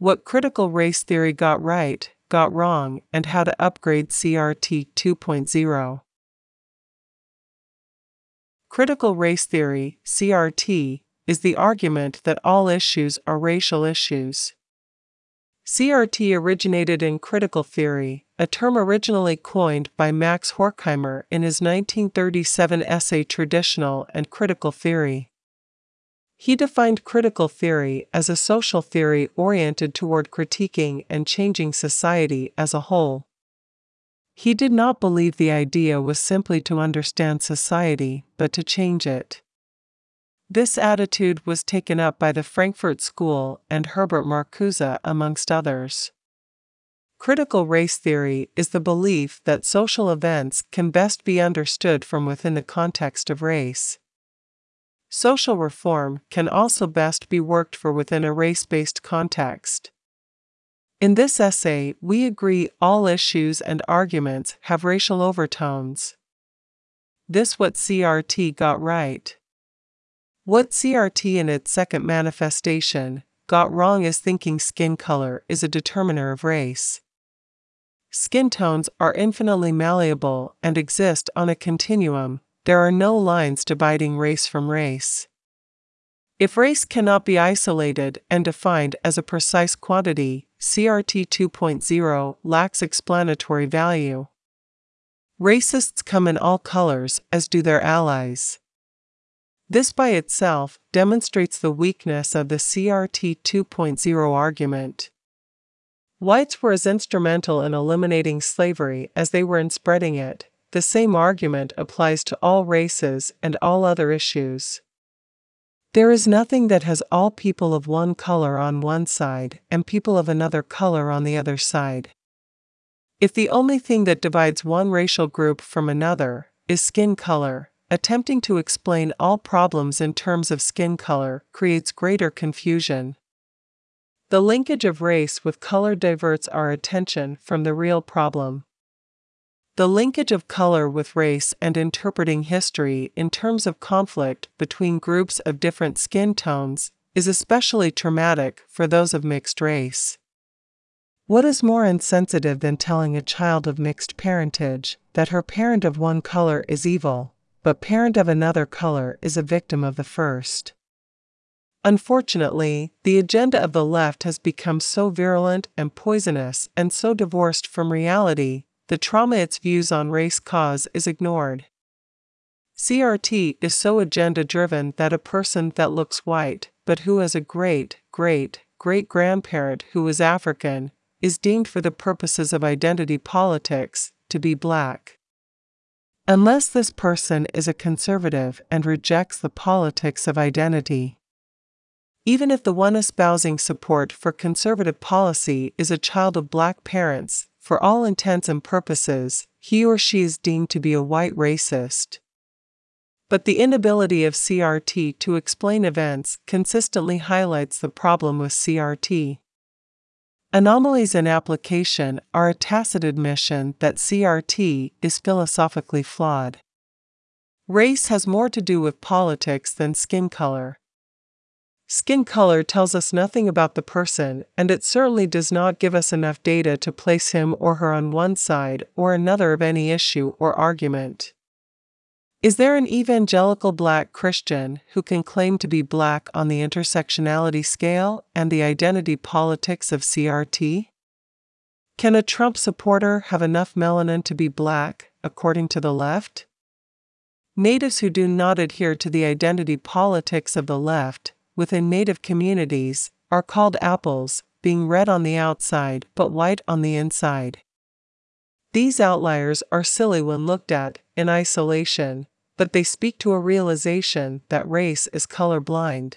what critical race theory got right, got wrong, and how to upgrade CRT 2.0. Critical race theory, CRT, is the argument that all issues are racial issues. CRT originated in critical theory, a term originally coined by Max Horkheimer in his 1937 essay Traditional and Critical Theory. He defined critical theory as a social theory oriented toward critiquing and changing society as a whole. He did not believe the idea was simply to understand society, but to change it. This attitude was taken up by the Frankfurt School and Herbert Marcuse, amongst others. Critical race theory is the belief that social events can best be understood from within the context of race. Social reform can also best be worked for within a race based context. In this essay, we agree all issues and arguments have racial overtones. This what CRT got right. What CRT in its second manifestation got wrong is thinking skin color is a determiner of race. Skin tones are infinitely malleable and exist on a continuum, there are no lines dividing race from race. If race cannot be isolated and defined as a precise quantity, CRT 2.0 lacks explanatory value. Racists come in all colors, as do their allies. This by itself demonstrates the weakness of the CRT 2.0 argument. Whites were as instrumental in eliminating slavery as they were in spreading it, the same argument applies to all races and all other issues. There is nothing that has all people of one color on one side and people of another color on the other side. If the only thing that divides one racial group from another is skin color, attempting to explain all problems in terms of skin color creates greater confusion. The linkage of race with color diverts our attention from the real problem. The linkage of color with race and interpreting history in terms of conflict between groups of different skin tones is especially traumatic for those of mixed race. What is more insensitive than telling a child of mixed parentage that her parent of one color is evil, but parent of another color is a victim of the first? Unfortunately, the agenda of the left has become so virulent and poisonous and so divorced from reality the trauma its views on race cause is ignored. CRT is so agenda driven that a person that looks white, but who has a great, great, great grandparent who is African, is deemed for the purposes of identity politics to be black. Unless this person is a conservative and rejects the politics of identity. Even if the one espousing support for conservative policy is a child of black parents, for all intents and purposes, he or she is deemed to be a white racist. But the inability of CRT to explain events consistently highlights the problem with CRT. Anomalies in application are a tacit admission that CRT is philosophically flawed. Race has more to do with politics than skin color. Skin color tells us nothing about the person, and it certainly does not give us enough data to place him or her on one side or another of any issue or argument. Is there an evangelical black Christian who can claim to be black on the intersectionality scale and the identity politics of CRT? Can a Trump supporter have enough melanin to be black, according to the left? Natives who do not adhere to the identity politics of the left within native communities, are called apples, being red on the outside but white on the inside. These outliers are silly when looked at in isolation, but they speak to a realization that race is colorblind.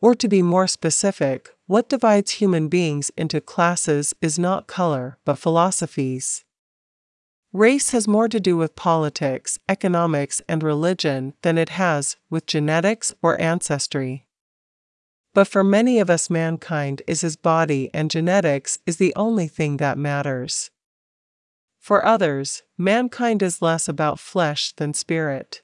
Or to be more specific, what divides human beings into classes is not color, but philosophies. Race has more to do with politics, economics, and religion than it has with genetics or ancestry. But for many of us, mankind is his body, and genetics is the only thing that matters. For others, mankind is less about flesh than spirit.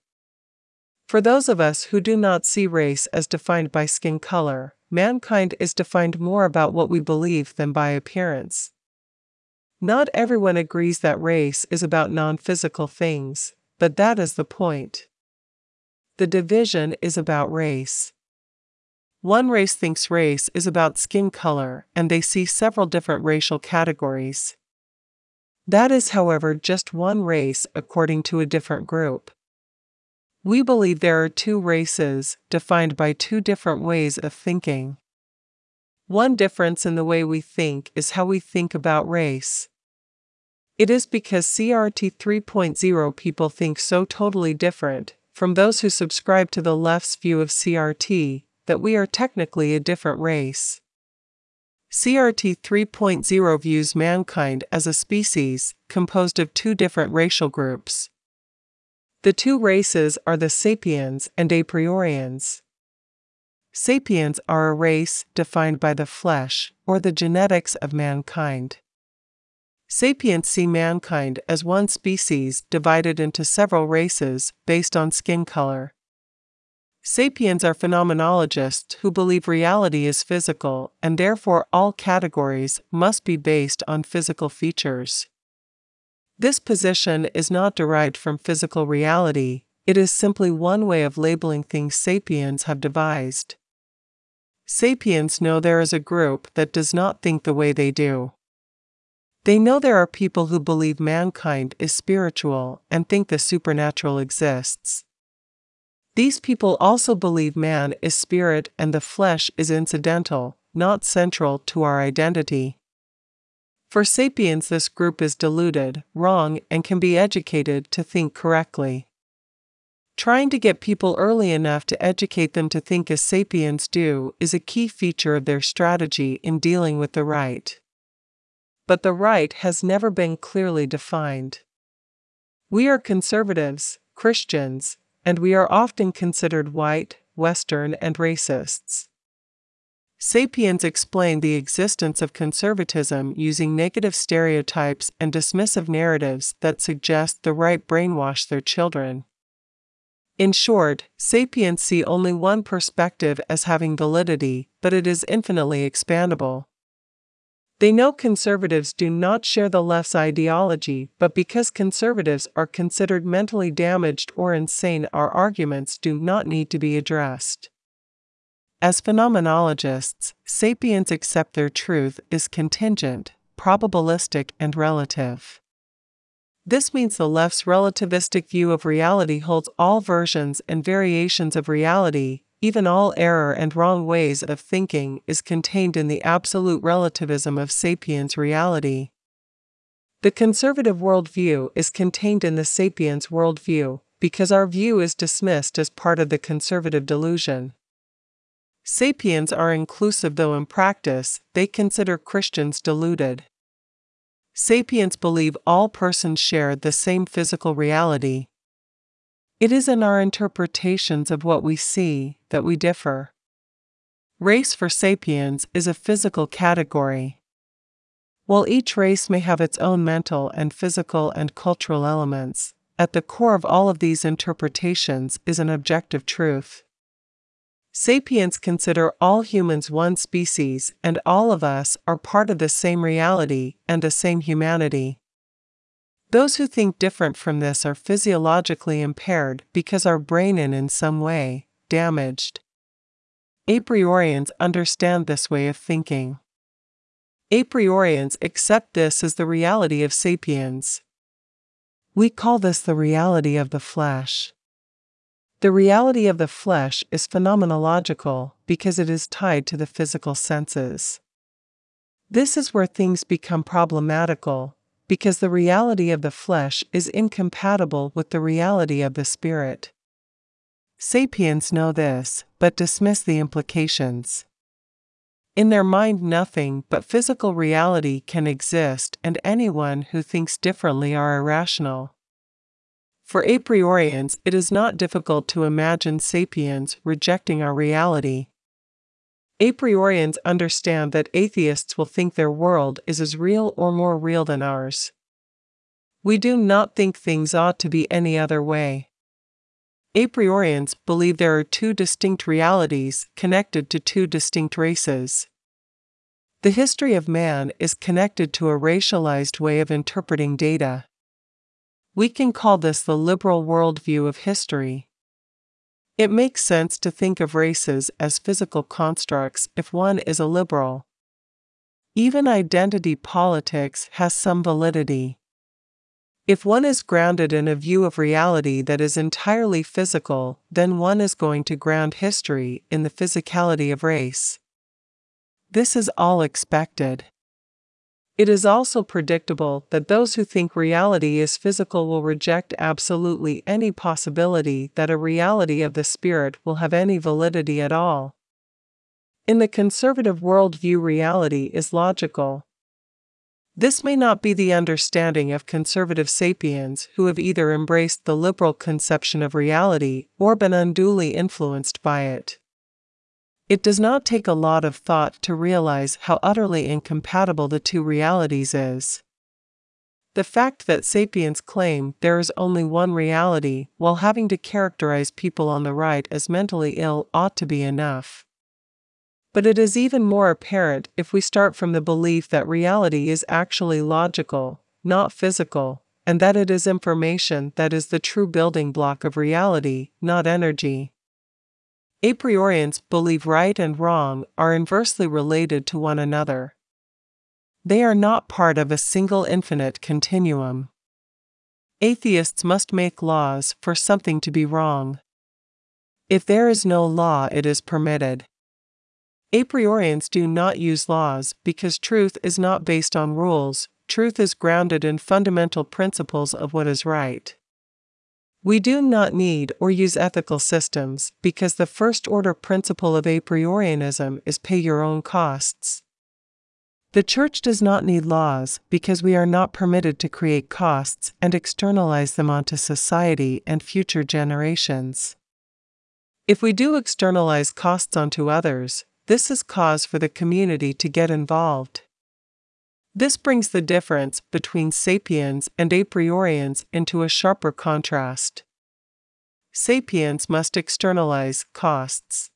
For those of us who do not see race as defined by skin color, mankind is defined more about what we believe than by appearance. Not everyone agrees that race is about non physical things, but that is the point. The division is about race. One race thinks race is about skin color, and they see several different racial categories. That is, however, just one race according to a different group. We believe there are two races, defined by two different ways of thinking. One difference in the way we think is how we think about race. It is because CRT 3.0 people think so totally different from those who subscribe to the left's view of CRT that we are technically a different race. CRT 3.0 views mankind as a species composed of two different racial groups. The two races are the sapiens and a priorians. Sapiens are a race defined by the flesh or the genetics of mankind. Sapiens see mankind as one species divided into several races based on skin color. Sapiens are phenomenologists who believe reality is physical and therefore all categories must be based on physical features. This position is not derived from physical reality, it is simply one way of labeling things sapiens have devised. Sapiens know there is a group that does not think the way they do. They know there are people who believe mankind is spiritual and think the supernatural exists. These people also believe man is spirit and the flesh is incidental, not central to our identity. For sapiens, this group is deluded, wrong, and can be educated to think correctly. Trying to get people early enough to educate them to think as sapiens do is a key feature of their strategy in dealing with the right. But the right has never been clearly defined. We are conservatives, Christians, and we are often considered white, Western, and racists. Sapiens explain the existence of conservatism using negative stereotypes and dismissive narratives that suggest the right brainwash their children. In short, sapiens see only one perspective as having validity, but it is infinitely expandable. They know conservatives do not share the left's ideology, but because conservatives are considered mentally damaged or insane, our arguments do not need to be addressed. As phenomenologists, sapiens accept their truth is contingent, probabilistic, and relative. This means the left's relativistic view of reality holds all versions and variations of reality, even all error and wrong ways of thinking is contained in the absolute relativism of sapiens reality. The conservative worldview is contained in the sapiens worldview, because our view is dismissed as part of the conservative delusion. Sapiens are inclusive though in practice, they consider Christians deluded. Sapiens believe all persons share the same physical reality. It is in our interpretations of what we see that we differ. Race for sapiens is a physical category. While each race may have its own mental and physical and cultural elements, at the core of all of these interpretations is an objective truth. Sapiens consider all humans one species, and all of us are part of the same reality and the same humanity. Those who think different from this are physiologically impaired because our brain is in some way damaged. A priorians understand this way of thinking. A priorians accept this as the reality of sapiens. We call this the reality of the flesh. The reality of the flesh is phenomenological because it is tied to the physical senses. This is where things become problematical, because the reality of the flesh is incompatible with the reality of the spirit. Sapiens know this, but dismiss the implications. In their mind, nothing but physical reality can exist, and anyone who thinks differently are irrational. For a priorians, it is not difficult to imagine sapiens rejecting our reality. A priorians understand that atheists will think their world is as real or more real than ours. We do not think things ought to be any other way. A priorians believe there are two distinct realities connected to two distinct races. The history of man is connected to a racialized way of interpreting data. We can call this the liberal worldview of history. It makes sense to think of races as physical constructs if one is a liberal. Even identity politics has some validity. If one is grounded in a view of reality that is entirely physical, then one is going to ground history in the physicality of race. This is all expected. It is also predictable that those who think reality is physical will reject absolutely any possibility that a reality of the spirit will have any validity at all. In the conservative worldview, reality is logical. This may not be the understanding of conservative sapiens who have either embraced the liberal conception of reality or been unduly influenced by it. It does not take a lot of thought to realize how utterly incompatible the two realities is. The fact that sapiens claim there is only one reality while having to characterize people on the right as mentally ill ought to be enough. But it is even more apparent if we start from the belief that reality is actually logical, not physical, and that it is information that is the true building block of reality, not energy. A priorians believe right and wrong are inversely related to one another. They are not part of a single infinite continuum. Atheists must make laws for something to be wrong. If there is no law, it is permitted. A priorians do not use laws because truth is not based on rules, truth is grounded in fundamental principles of what is right. We do not need or use ethical systems because the first order principle of a priorianism is pay your own costs. The Church does not need laws because we are not permitted to create costs and externalize them onto society and future generations. If we do externalize costs onto others, this is cause for the community to get involved. This brings the difference between sapiens and a priorians into a sharper contrast. Sapiens must externalize costs.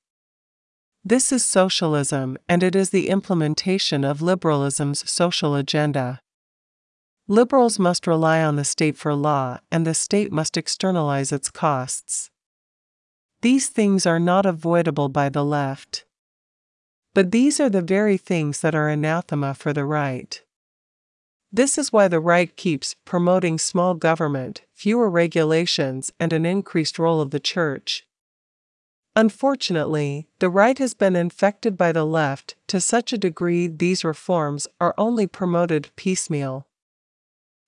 This is socialism, and it is the implementation of liberalism's social agenda. Liberals must rely on the state for law, and the state must externalize its costs. These things are not avoidable by the left. But these are the very things that are anathema for the right. This is why the right keeps promoting small government, fewer regulations, and an increased role of the church. Unfortunately, the right has been infected by the left to such a degree these reforms are only promoted piecemeal.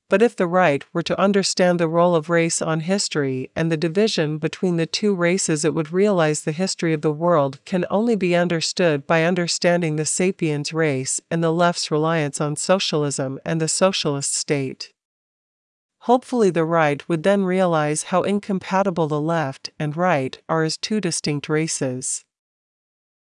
But if the right were to understand the role of race on history and the division between the two races, it would realize the history of the world can only be understood by understanding the sapiens race and the left's reliance on socialism and the socialist state. Hopefully, the right would then realize how incompatible the left and right are as two distinct races.